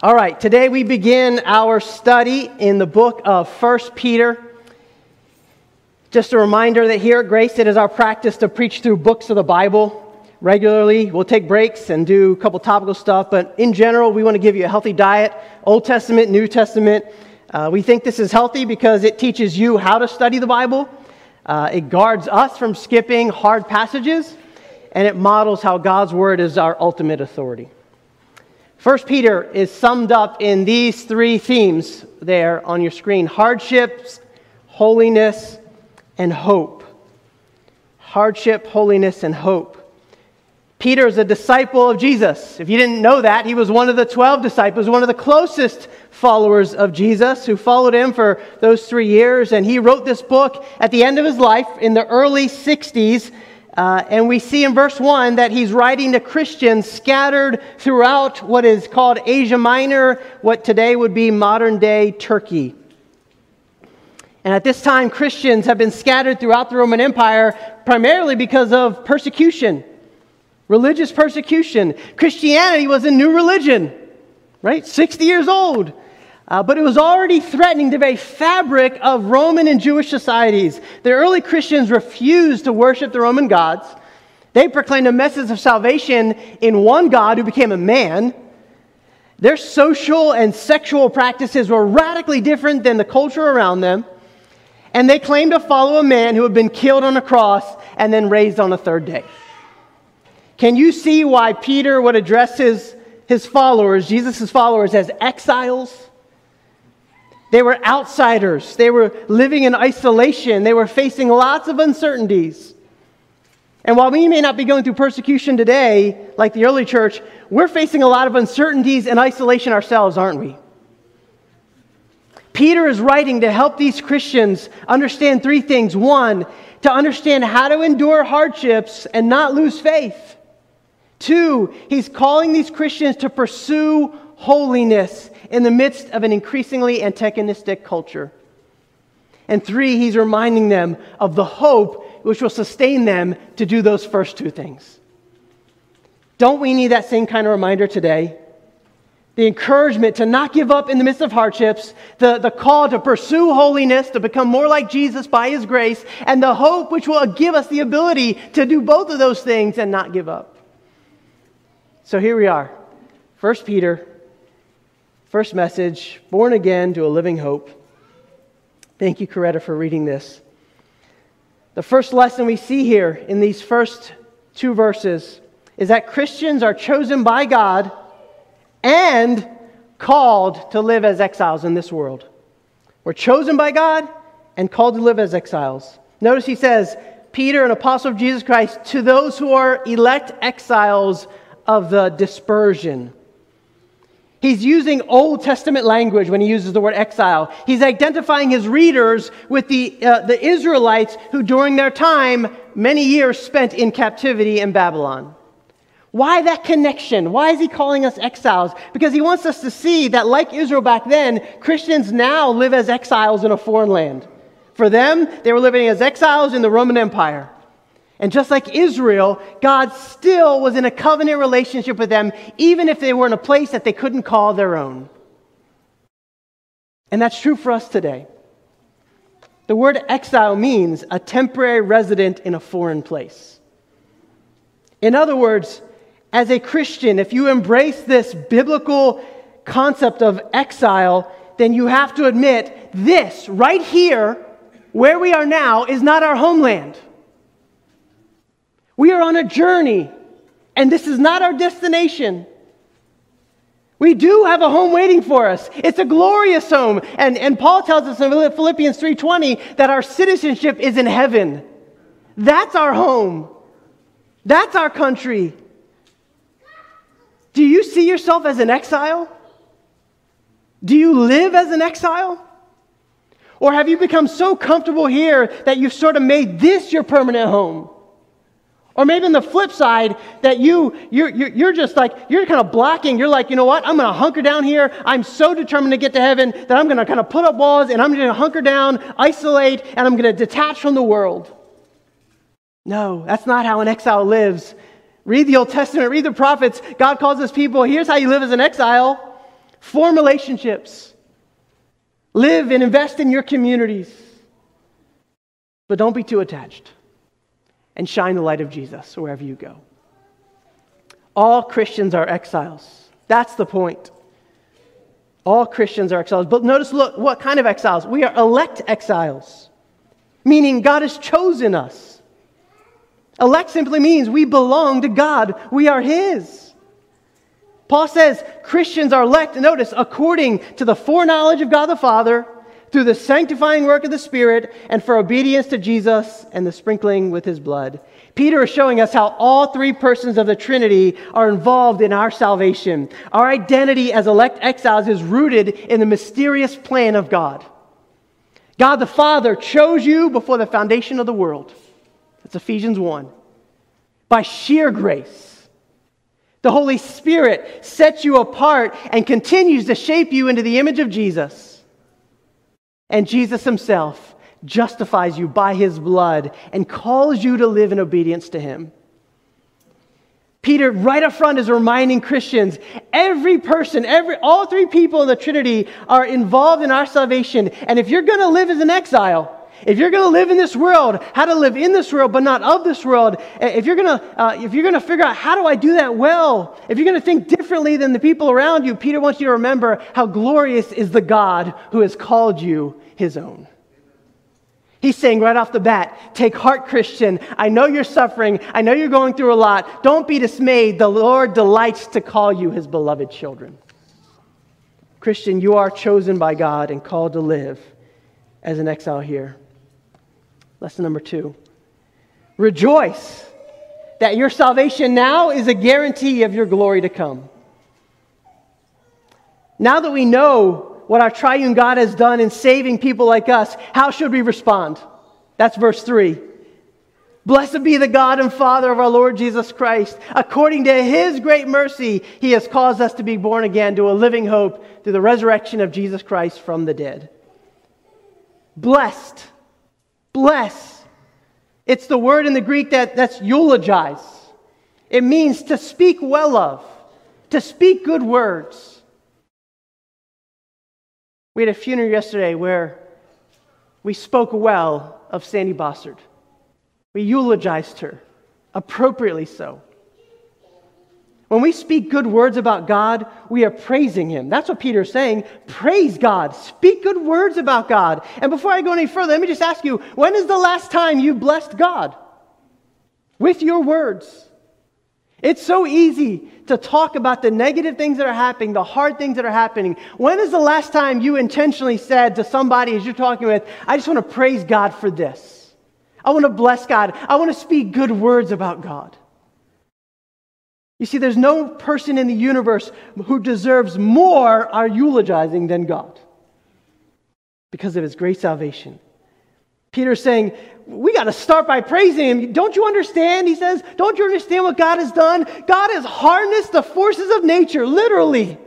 All right, today we begin our study in the book of 1 Peter. Just a reminder that here at Grace, it is our practice to preach through books of the Bible regularly. We'll take breaks and do a couple topical stuff, but in general, we want to give you a healthy diet Old Testament, New Testament. Uh, we think this is healthy because it teaches you how to study the Bible, uh, it guards us from skipping hard passages, and it models how God's Word is our ultimate authority. First Peter is summed up in these three themes there on your screen hardships, holiness, and hope. Hardship, holiness, and hope. Peter is a disciple of Jesus. If you didn't know that, he was one of the 12 disciples, one of the closest followers of Jesus who followed him for those three years. And he wrote this book at the end of his life in the early 60s uh, and we see in verse 1 that he's writing to Christians scattered throughout what is called Asia Minor, what today would be modern day Turkey. And at this time, Christians have been scattered throughout the Roman Empire primarily because of persecution, religious persecution. Christianity was a new religion, right? 60 years old. Uh, but it was already threatening the very fabric of Roman and Jewish societies. The early Christians refused to worship the Roman gods. They proclaimed a message of salvation in one God who became a man. Their social and sexual practices were radically different than the culture around them. And they claimed to follow a man who had been killed on a cross and then raised on a third day. Can you see why Peter would address his, his followers, Jesus' followers, as exiles? They were outsiders. They were living in isolation. They were facing lots of uncertainties. And while we may not be going through persecution today, like the early church, we're facing a lot of uncertainties and isolation ourselves, aren't we? Peter is writing to help these Christians understand three things. One, to understand how to endure hardships and not lose faith. Two, he's calling these Christians to pursue holiness in the midst of an increasingly antagonistic culture. And three, he's reminding them of the hope which will sustain them to do those first two things. Don't we need that same kind of reminder today? The encouragement to not give up in the midst of hardships, the, the call to pursue holiness, to become more like Jesus by his grace, and the hope which will give us the ability to do both of those things and not give up. So here we are. First Peter First message Born Again to a Living Hope. Thank you, Coretta, for reading this. The first lesson we see here in these first two verses is that Christians are chosen by God and called to live as exiles in this world. We're chosen by God and called to live as exiles. Notice he says, Peter, an apostle of Jesus Christ, to those who are elect exiles of the dispersion. He's using Old Testament language when he uses the word exile. He's identifying his readers with the, uh, the Israelites who, during their time, many years spent in captivity in Babylon. Why that connection? Why is he calling us exiles? Because he wants us to see that, like Israel back then, Christians now live as exiles in a foreign land. For them, they were living as exiles in the Roman Empire. And just like Israel, God still was in a covenant relationship with them, even if they were in a place that they couldn't call their own. And that's true for us today. The word exile means a temporary resident in a foreign place. In other words, as a Christian, if you embrace this biblical concept of exile, then you have to admit this right here, where we are now, is not our homeland. We are on a journey, and this is not our destination. We do have a home waiting for us. It's a glorious home. And, and Paul tells us in Philippians 3:20 that our citizenship is in heaven. That's our home. That's our country. Do you see yourself as an exile? Do you live as an exile? Or have you become so comfortable here that you've sort of made this your permanent home? Or maybe on the flip side, that you, you're, you're just like, you're kind of blocking. You're like, you know what? I'm going to hunker down here. I'm so determined to get to heaven that I'm going to kind of put up walls and I'm going to hunker down, isolate, and I'm going to detach from the world. No, that's not how an exile lives. Read the Old Testament, read the prophets. God calls his people, here's how you live as an exile form relationships, live and invest in your communities. But don't be too attached and shine the light of Jesus wherever you go. All Christians are exiles. That's the point. All Christians are exiles. But notice, look, what kind of exiles? We are elect exiles, meaning God has chosen us. Elect simply means we belong to God, we are His. Paul says Christians are elect, notice, according to the foreknowledge of God the Father, through the sanctifying work of the Spirit, and for obedience to Jesus and the sprinkling with His blood. Peter is showing us how all three persons of the Trinity are involved in our salvation. Our identity as elect exiles is rooted in the mysterious plan of God. God the Father chose you before the foundation of the world. That's Ephesians 1. By sheer grace. The Holy Spirit sets you apart and continues to shape you into the image of Jesus. And Jesus Himself justifies you by his blood, and calls you to live in obedience to him. Peter, right up front, is reminding Christians every person, every, all three people in the Trinity are involved in our salvation. And if you're going to live as an exile, if you're going to live in this world, how to live in this world but not of this world, if you're going to, uh, if you're going to figure out how do I do that well, if you're going to think differently than the people around you, Peter wants you to remember how glorious is the God who has called you his own. He's saying right off the bat, take heart, Christian. I know you're suffering. I know you're going through a lot. Don't be dismayed. The Lord delights to call you his beloved children. Christian, you are chosen by God and called to live as an exile here. Lesson number two rejoice that your salvation now is a guarantee of your glory to come. Now that we know what our triune God has done in saving people like us, how should we respond? That's verse 3. Blessed be the God and Father of our Lord Jesus Christ. According to his great mercy, he has caused us to be born again to a living hope through the resurrection of Jesus Christ from the dead. Blessed. Bless. It's the word in the Greek that, that's eulogize. It means to speak well of, to speak good words. We had a funeral yesterday where we spoke well of Sandy Bossard. We eulogized her, appropriately so. When we speak good words about God, we are praising Him. That's what Peter is saying. Praise God. Speak good words about God. And before I go any further, let me just ask you when is the last time you blessed God? With your words. It's so easy to talk about the negative things that are happening, the hard things that are happening. When is the last time you intentionally said to somebody as you're talking with, I just want to praise God for this? I want to bless God. I want to speak good words about God. You see, there's no person in the universe who deserves more our eulogizing than God because of his great salvation. Peter's saying, we got to start by praising him. Don't you understand? He says, Don't you understand what God has done? God has harnessed the forces of nature, literally.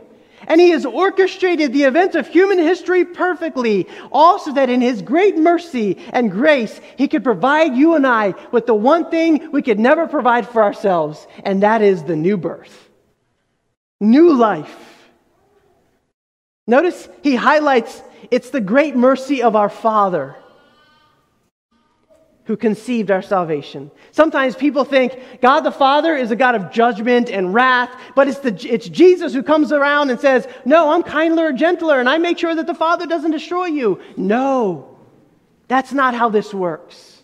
And he has orchestrated the events of human history perfectly, also that in his great mercy and grace, he could provide you and I with the one thing we could never provide for ourselves, and that is the new birth, new life. Notice he highlights it's the great mercy of our Father who conceived our salvation. Sometimes people think God the Father is a God of judgment and wrath, but it's, the, it's Jesus who comes around and says, No, I'm kinder gentler, and I make sure that the Father doesn't destroy you. No, that's not how this works.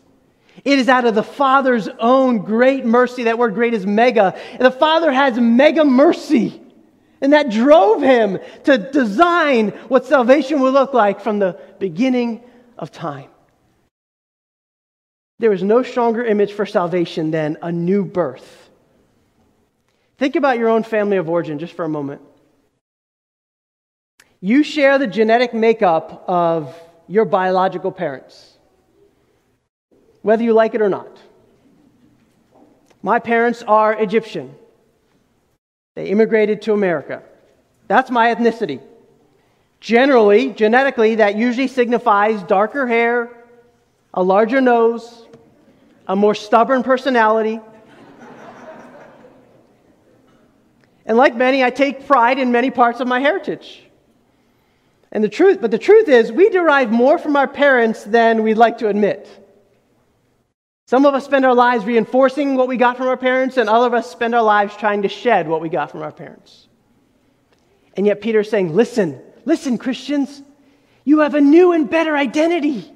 It is out of the Father's own great mercy. That word great is mega. And the Father has mega mercy. And that drove him to design what salvation will look like from the beginning of time. There is no stronger image for salvation than a new birth. Think about your own family of origin just for a moment. You share the genetic makeup of your biological parents, whether you like it or not. My parents are Egyptian. They immigrated to America. That's my ethnicity. Generally, genetically, that usually signifies darker hair, a larger nose, a more stubborn personality. And like many, I take pride in many parts of my heritage. And the truth, but the truth is, we derive more from our parents than we'd like to admit. Some of us spend our lives reinforcing what we got from our parents, and other of us spend our lives trying to shed what we got from our parents. And yet, Peter's saying, Listen, listen, Christians, you have a new and better identity.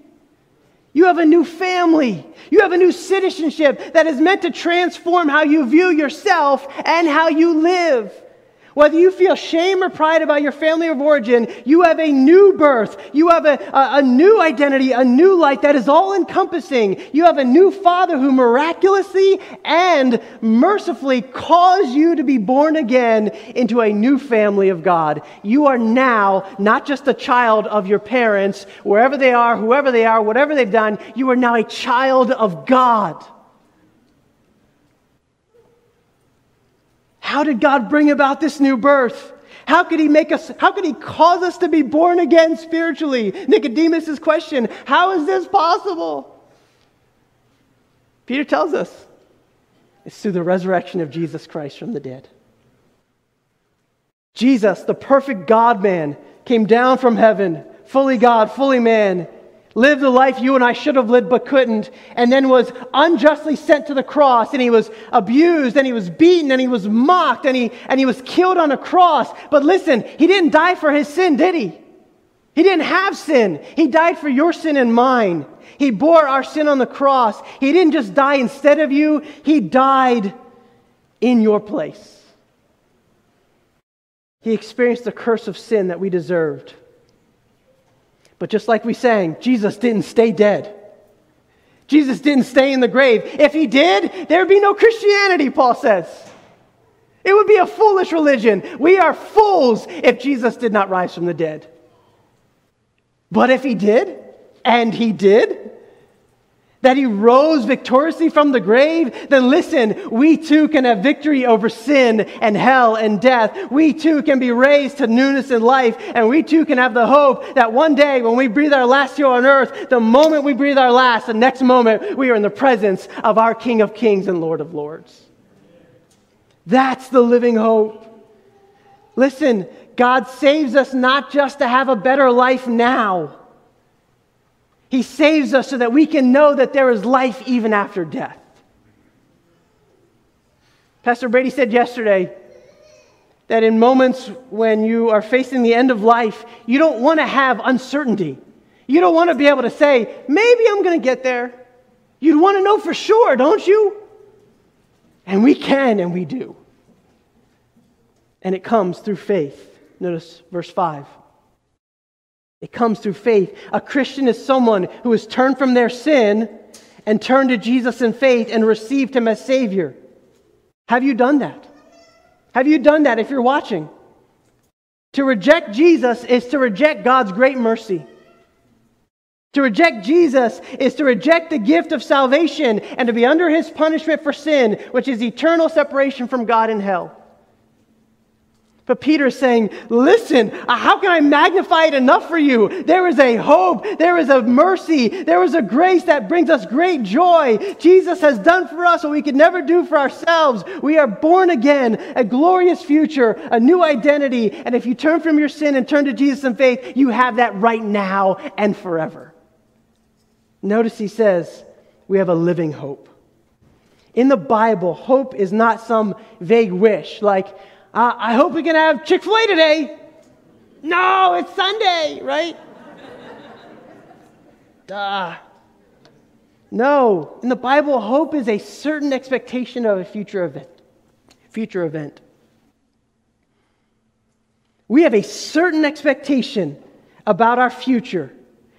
You have a new family. You have a new citizenship that is meant to transform how you view yourself and how you live. Whether you feel shame or pride about your family of origin, you have a new birth. You have a, a, a, new identity, a new life that is all encompassing. You have a new father who miraculously and mercifully caused you to be born again into a new family of God. You are now not just a child of your parents, wherever they are, whoever they are, whatever they've done, you are now a child of God. How did God bring about this new birth? How could he make us, how could he cause us to be born again spiritually? Nicodemus' question, how is this possible? Peter tells us it's through the resurrection of Jesus Christ from the dead. Jesus, the perfect God man, came down from heaven, fully God, fully man, lived the life you and I should have lived but couldn't, and then was unjustly sent to the cross, and he was abused, and he was beaten, and he was mocked, and he, and he was killed on a cross. But listen, he didn't die for his sin, did he? He didn't have sin. He died for your sin and mine. He bore our sin on the cross. He didn't just die instead of you, he died in your place. He experienced the curse of sin that we deserved. But just like we sang, Jesus didn't stay dead. Jesus didn't stay in the grave. If he did, there would be no Christianity, Paul says. It would be a foolish religion. We are fools if Jesus did not rise from the dead. But if he did, and he did, that he rose victoriously from the grave, then listen, we too can have victory over sin and hell and death. We too can be raised to newness in life, and we too can have the hope that one day when we breathe our last here on earth, the moment we breathe our last, the next moment we are in the presence of our King of Kings and Lord of Lords. That's the living hope. Listen, God saves us not just to have a better life now he saves us so that we can know that there is life even after death. Pastor Brady said yesterday that in moments when you are facing the end of life, you don't want to have uncertainty. You don't want to be able to say, maybe I'm going to get there. You'd want to know for sure, don't you? And we can and we do. And it comes through faith. Notice verse 5. It comes through faith. A Christian is someone who has turned from their sin and turned to Jesus in faith and received him as Savior. Have you done that? Have you done that if you're watching? To reject Jesus is to reject God's great mercy. To reject Jesus is to reject the gift of salvation and to be under his punishment for sin, which is eternal separation from God in hell. But Peter is saying, Listen, uh, how can I magnify it enough for you? There is a hope, there is a mercy, there is a grace that brings us great joy. Jesus has done for us what we could never do for ourselves. We are born again, a glorious future, a new identity. And if you turn from your sin and turn to Jesus in faith, you have that right now and forever. Notice he says, We have a living hope. In the Bible, hope is not some vague wish like, uh, I hope we can have Chick fil A today. No, it's Sunday, right? Duh. No, in the Bible, hope is a certain expectation of a future event. Future event. We have a certain expectation about our future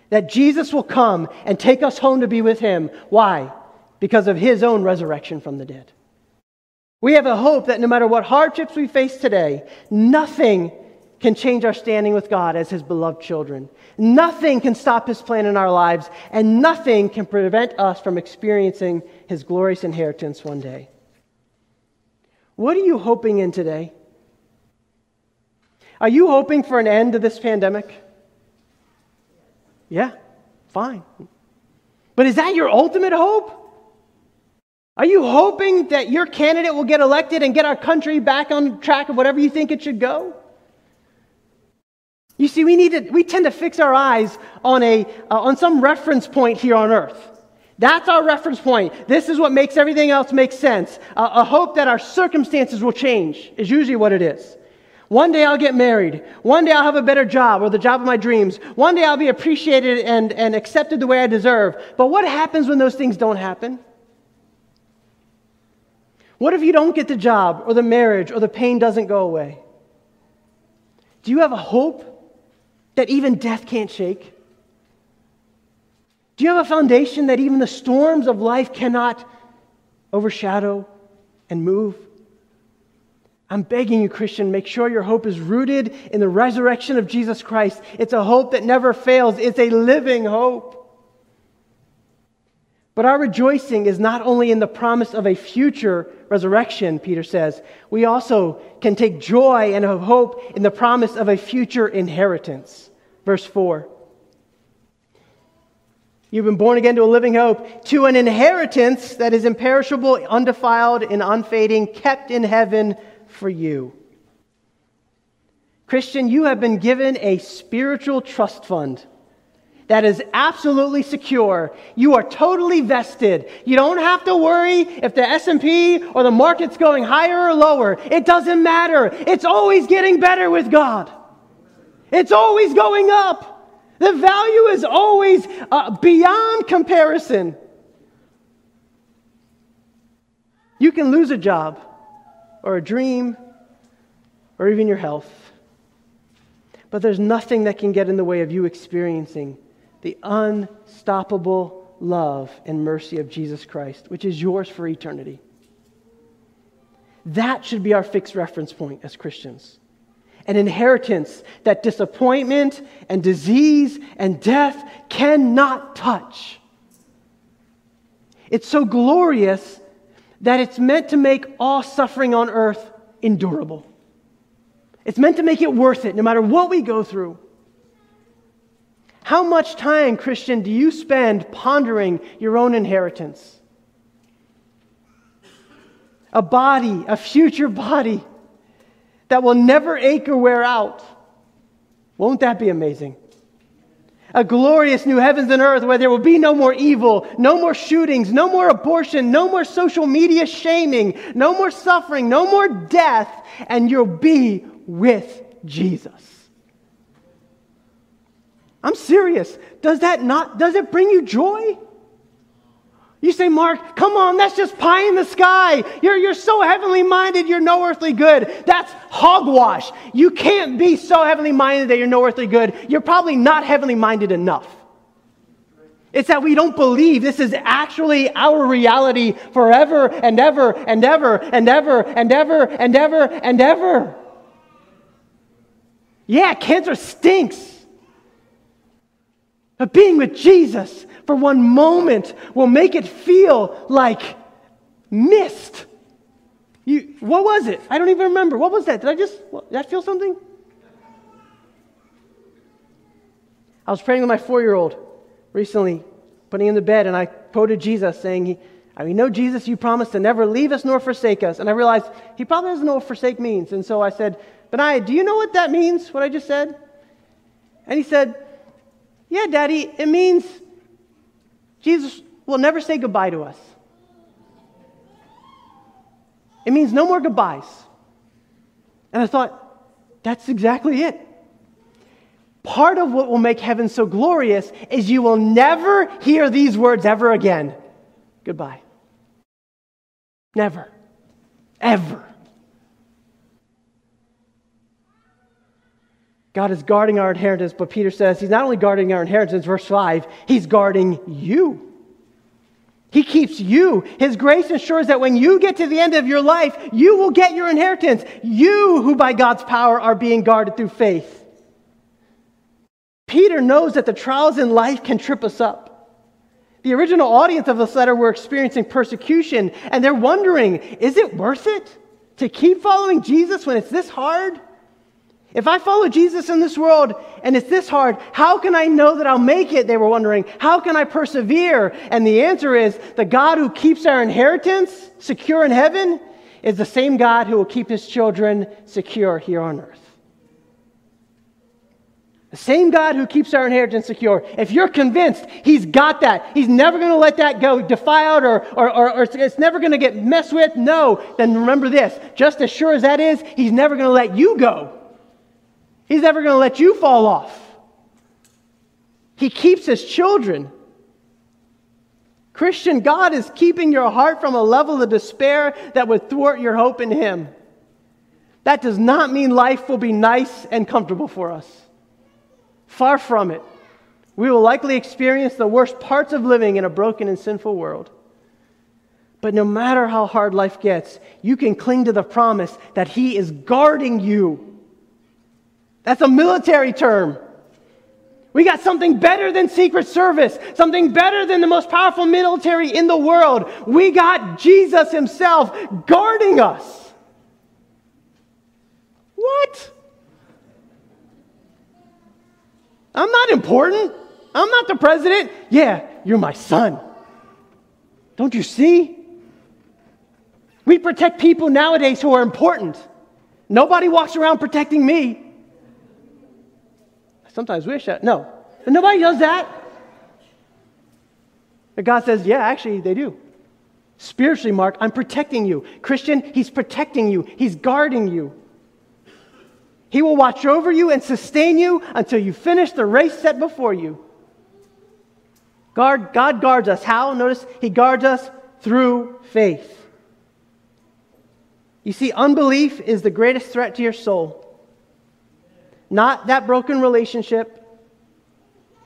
that Jesus will come and take us home to be with him. Why? Because of his own resurrection from the dead. We have a hope that no matter what hardships we face today, nothing can change our standing with God as His beloved children. Nothing can stop His plan in our lives, and nothing can prevent us from experiencing His glorious inheritance one day. What are you hoping in today? Are you hoping for an end to this pandemic? Yeah, fine. But is that your ultimate hope? Are you hoping that your candidate will get elected and get our country back on track of whatever you think it should go? You see, we, need to, we tend to fix our eyes on, a, uh, on some reference point here on earth. That's our reference point. This is what makes everything else make sense. Uh, a hope that our circumstances will change is usually what it is. One day I'll get married. One day I'll have a better job or the job of my dreams. One day I'll be appreciated and, and accepted the way I deserve. But what happens when those things don't happen? What if you don't get the job or the marriage or the pain doesn't go away? Do you have a hope that even death can't shake? Do you have a foundation that even the storms of life cannot overshadow and move? I'm begging you, Christian, make sure your hope is rooted in the resurrection of Jesus Christ. It's a hope that never fails, it's a living hope. But our rejoicing is not only in the promise of a future resurrection, Peter says, we also can take joy and have hope in the promise of a future inheritance. Verse 4. You've been born again to a living hope, to an inheritance that is imperishable, undefiled, and unfading, kept in heaven for you. Christian, you have been given a spiritual trust fund that is absolutely secure. You are totally vested. You don't have to worry if the S&P or the market's going higher or lower. It doesn't matter. It's always getting better with God. It's always going up. The value is always uh, beyond comparison. You can lose a job or a dream or even your health. But there's nothing that can get in the way of you experiencing the unstoppable love and mercy of Jesus Christ, which is yours for eternity. That should be our fixed reference point as Christians. An inheritance that disappointment and disease and death cannot touch. It's so glorious that it's meant to make all suffering on earth endurable. It's meant to make it worth it no matter what we go through. How much time, Christian, do you spend pondering your own inheritance? A body, a future body that will never ache or wear out. Won't that be amazing? a glorious new heavens and earth where there will be no more evil, no more shootings, no more abortion, no more social media shaming, no more suffering, no more death, and you'll be with Jesus. I'm serious. Does that not does it bring you joy? You say, Mark, come on, that's just pie in the sky. You're, you're so heavenly minded, you're no earthly good. That's hogwash. You can't be so heavenly minded that you're no earthly good. You're probably not heavenly minded enough. It's that we don't believe this is actually our reality forever and ever and ever and ever and ever and ever and ever. Yeah, cancer stinks. But being with Jesus for one moment will make it feel like mist. You, what was it? I don't even remember. What was that? Did I just, what, did I feel something? I was praying with my four year old recently, putting him to bed, and I quoted Jesus saying, I mean, know, Jesus, you promised to never leave us nor forsake us. And I realized he probably doesn't know what forsake means. And so I said, Benai, do you know what that means, what I just said? And he said, Yeah, Daddy, it means Jesus will never say goodbye to us. It means no more goodbyes. And I thought, that's exactly it. Part of what will make heaven so glorious is you will never hear these words ever again goodbye. Never. Ever. God is guarding our inheritance, but Peter says he's not only guarding our inheritance, verse 5, he's guarding you. He keeps you. His grace ensures that when you get to the end of your life, you will get your inheritance. You, who by God's power are being guarded through faith. Peter knows that the trials in life can trip us up. The original audience of this letter were experiencing persecution, and they're wondering is it worth it to keep following Jesus when it's this hard? If I follow Jesus in this world and it's this hard, how can I know that I'll make it? They were wondering. How can I persevere? And the answer is the God who keeps our inheritance secure in heaven is the same God who will keep his children secure here on earth. The same God who keeps our inheritance secure. If you're convinced He's got that, He's never going to let that go defiled or, or, or, or it's never going to get messed with, no, then remember this just as sure as that is, He's never going to let you go. He's never going to let you fall off. He keeps His children. Christian, God is keeping your heart from a level of despair that would thwart your hope in Him. That does not mean life will be nice and comfortable for us. Far from it. We will likely experience the worst parts of living in a broken and sinful world. But no matter how hard life gets, you can cling to the promise that He is guarding you. That's a military term. We got something better than Secret Service, something better than the most powerful military in the world. We got Jesus Himself guarding us. What? I'm not important. I'm not the president. Yeah, you're my son. Don't you see? We protect people nowadays who are important. Nobody walks around protecting me. Sometimes wish that. No, nobody does that. But God says, yeah, actually, they do. Spiritually, Mark, I'm protecting you. Christian, He's protecting you, He's guarding you. He will watch over you and sustain you until you finish the race set before you. God guards us. How? Notice He guards us through faith. You see, unbelief is the greatest threat to your soul. Not that broken relationship,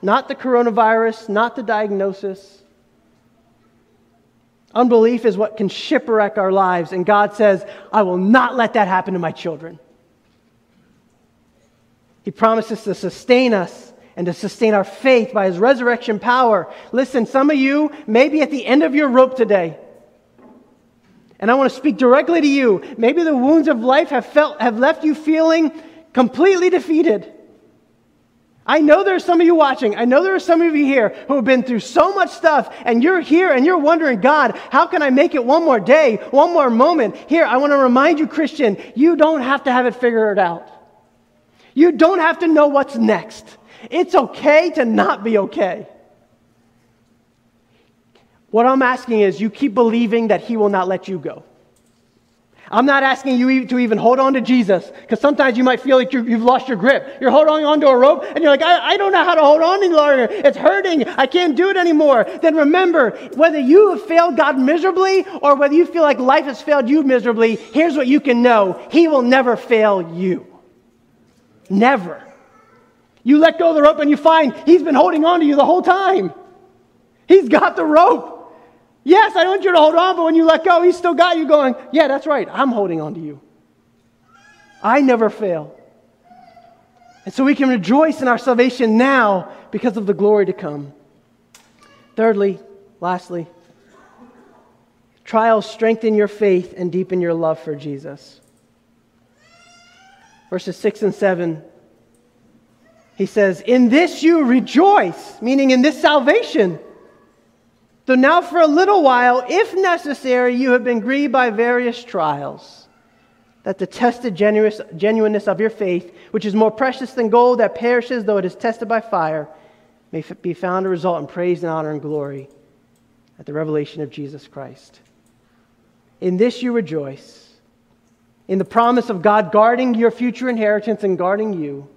not the coronavirus, not the diagnosis. Unbelief is what can shipwreck our lives, and God says, I will not let that happen to my children. He promises to sustain us and to sustain our faith by his resurrection power. Listen, some of you may be at the end of your rope today. And I want to speak directly to you. Maybe the wounds of life have, felt, have left you feeling completely defeated. I know there are some of you watching. I know there are some of you here who have been through so much stuff, and you're here and you're wondering, God, how can I make it one more day, one more moment? Here, I want to remind you, Christian, you don't have to have it figured out. You don't have to know what's next. It's okay to not be okay. What I'm asking is you keep believing that He will not let you go. I'm not asking you to even hold on to Jesus because sometimes you might feel like you have lost your grip. You're holding on to a rope and you're like, I, I don't know how to hold on any longer. It's hurting. I can't do it anymore. Then remember, whether you have failed God miserably or whether you feel like life has failed you miserably, here's what you can know He will never fail you. Never. You let go of the rope and you find he's been holding on to you the whole time. He's got the rope. Yes, I want you to hold on, but when you let go, he's still got you going, yeah, that's right. I'm holding on to you. I never fail. And so we can rejoice in our salvation now because of the glory to come. Thirdly, lastly, trials strengthen your faith and deepen your love for Jesus verses 6 and 7. He says, In this you rejoice, meaning in this salvation. Though now for a little while, if necessary, you have been grieved by various trials, that the tested genuineness of your faith, which is more precious than gold that perishes though it is tested by fire, may be found to result in praise and honor and glory at the revelation of Jesus Christ. In this you rejoice in the promise of God guarding your future inheritance and guarding you,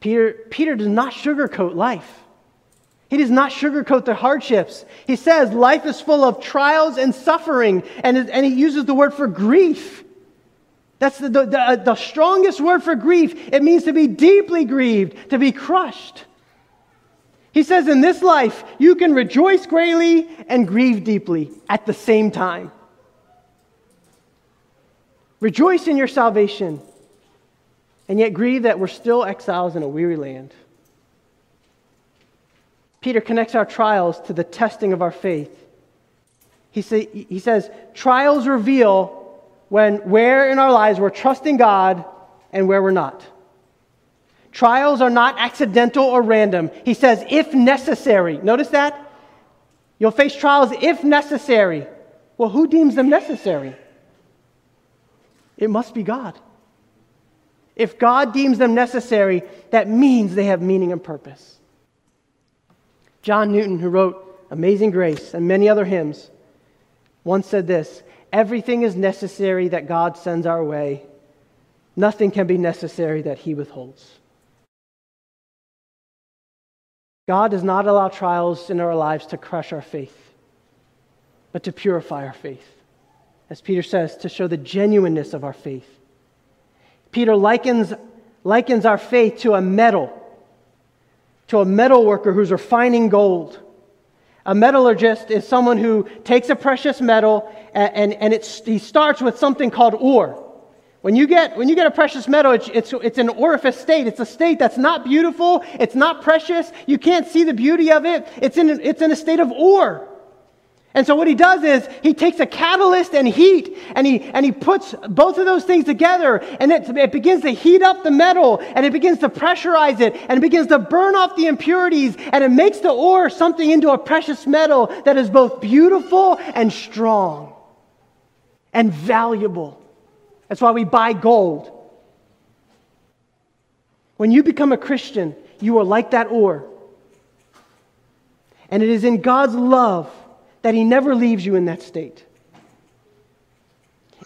Peter, Peter does not sugarcoat life. He does not sugarcoat the hardships. He says life is full of trials and suffering, and, and he uses the word for grief. That's the, the, the, uh, the strongest word for grief. It means to be deeply grieved, to be crushed. He says, in this life, you can rejoice greatly and grieve deeply at the same time. Rejoice in your salvation, and yet grieve that we're still exiles in a weary land. Peter connects our trials to the testing of our faith. He, say, he says, trials reveal when, where in our lives we're trusting God and where we're not. Trials are not accidental or random. He says, if necessary. Notice that? You'll face trials if necessary. Well, who deems them necessary? It must be God. If God deems them necessary, that means they have meaning and purpose. John Newton, who wrote Amazing Grace and many other hymns, once said this Everything is necessary that God sends our way, nothing can be necessary that He withholds. God does not allow trials in our lives to crush our faith, but to purify our faith. As Peter says, to show the genuineness of our faith. Peter likens, likens our faith to a metal, to a metal worker who's refining gold. A metallurgist is someone who takes a precious metal and, and, and he starts with something called ore. When you get, when you get a precious metal, it's, it's, it's an orifice state. It's a state that's not beautiful. It's not precious. You can't see the beauty of it. It's in, it's in a state of ore. And so what he does is he takes a catalyst and heat and he, and he puts both of those things together and it, it begins to heat up the metal and it begins to pressurize it and it begins to burn off the impurities and it makes the ore something into a precious metal that is both beautiful and strong and valuable. That's why we buy gold. When you become a Christian, you are like that ore. And it is in God's love that He never leaves you in that state.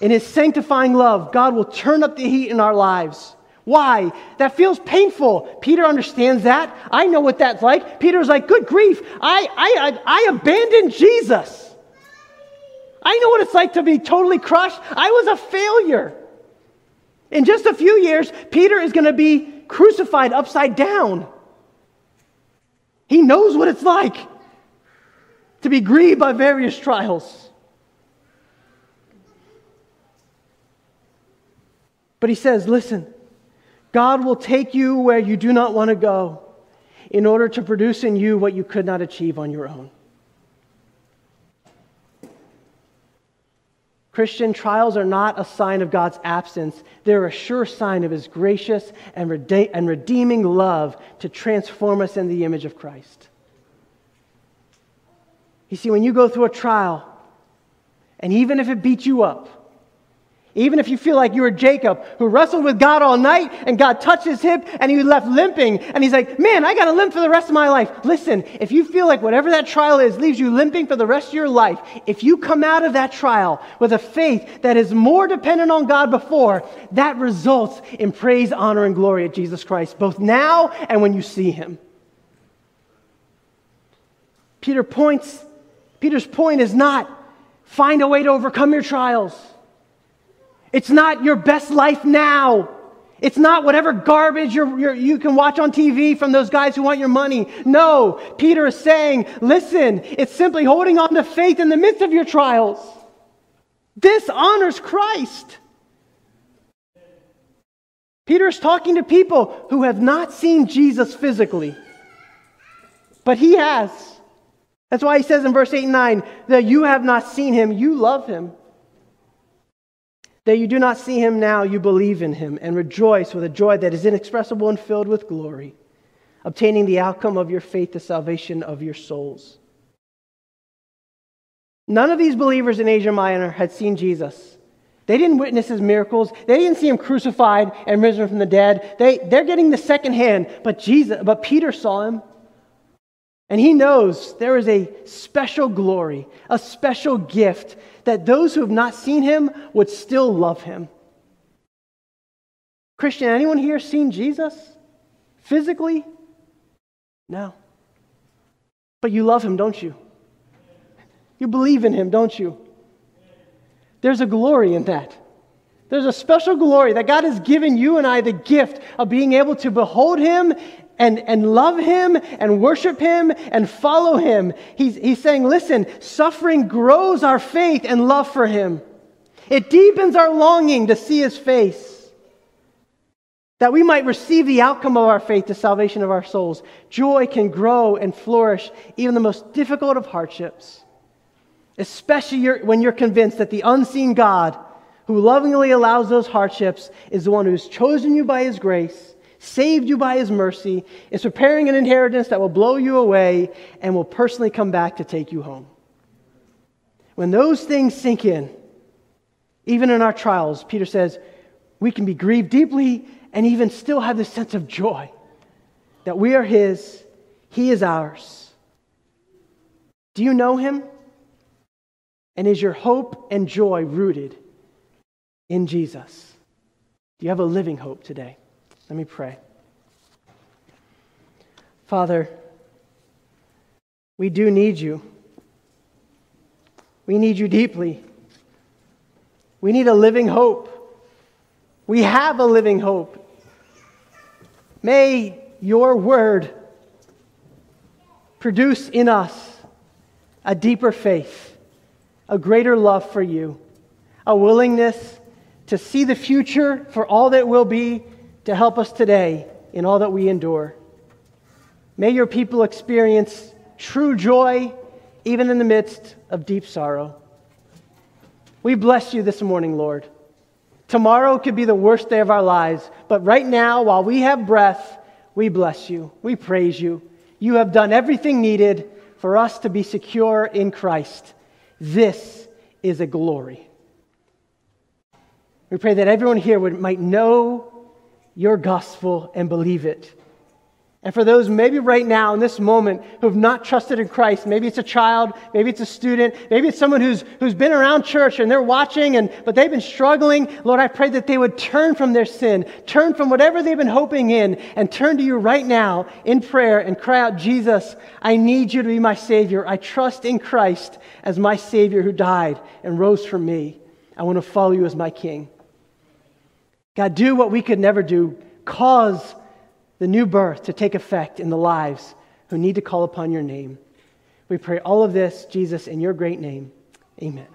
In His sanctifying love, God will turn up the heat in our lives. Why? That feels painful. Peter understands that. I know what that's like. Peter's like, good grief, I, I, I, I abandoned Jesus. I know what it's like to be totally crushed. I was a failure. In just a few years, Peter is going to be crucified upside down. He knows what it's like to be grieved by various trials. But he says, listen, God will take you where you do not want to go in order to produce in you what you could not achieve on your own. Christian trials are not a sign of God's absence. They're a sure sign of his gracious and, redeeming love to transform us in the image of Christ. You see, when you go through a trial, and even if it beats you up, even if you feel like you were Jacob who wrestled with God all night and God touched his hip and he left limping and he's like, man, I got to limp for the rest of my life. Listen, if you feel like whatever that trial is leaves you limping for the rest of your life, if you come out of that trial with a faith that is more dependent on God before, that results in praise, honor, and glory at Jesus Christ, both now and when you see him. Peter points Peter's point is not find a way to overcome your trials. It's not your best life now. It's not whatever garbage you're, you're, you can watch on TV from those guys who want your money. No, Peter is saying, listen, it's simply holding on to faith in the midst of your trials. This honors Christ. Peter is talking to people who have not seen Jesus physically, but he has. That's why he says in verse 8 and 9 that you have not seen him, you love him. That you do not see him now, you believe in him and rejoice with a joy that is inexpressible and filled with glory, obtaining the outcome of your faith, the salvation of your souls. None of these believers in Asia Minor had seen Jesus. They didn't witness his miracles. They didn't see him crucified and risen from the dead. They, they're getting the second hand, but Jesus, but Peter saw him. And he knows there is a special glory, a special gift that those who have not seen him would still love him. Christian, anyone here seen Jesus physically? No. But you love him, don't you? You believe in him, don't you? There's a glory in that. There's a special glory that God has given you and I the gift of being able to behold him and, and love him and worship him and follow him. He's, he's saying, listen, suffering grows our faith and love for him. It deepens our longing to see his face. That we might receive the outcome of our faith, the salvation of our souls. Joy can grow and flourish even the most difficult of hardships, especially when you're convinced that the unseen God who lovingly allows those hardships, is the one who's chosen you by his grace, saved you by his mercy, is preparing an inheritance that will blow you away, and will personally come back to take you home. When those things sink in, even in our trials, Peter says, we can be grieved deeply and even still have this sense of joy that we are his, he is ours. Do you know him? And is your hope and joy rooted in Jesus? Do you have a living hope today? Let me pray. Father, we do need you. We need you deeply. We need a living hope. We have a living hope. May your word produce in us a deeper faith, a greater love for you, a willingness to see the future for all that will be, to help us today in all that we endure. May your people experience true joy even in the midst of deep sorrow. We bless you this morning, Lord. Tomorrow could be the worst day of our lives, but right now, while we have breath, we bless you. We praise you. You have done everything needed for us to be secure in Christ. This is a glory. We pray that everyone here would, might know your gospel and believe it. And for those maybe right now in this moment who have not trusted in Christ, maybe it's a child, maybe it's a student, maybe it's someone who's, who's been around church and they're watching, and, but they've been struggling. Lord, I pray that they would turn from their sin, turn from whatever they've been hoping in, and turn to you right now in prayer and cry out, Jesus, I need you to be my Savior. I trust in Christ as my Savior who died and rose for me. I want to follow you as my King. God, do what we could never do. Cause the new birth to take effect in the lives who need to call upon your name. We pray all of this, Jesus, in your great name. Amen.